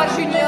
moi je suis.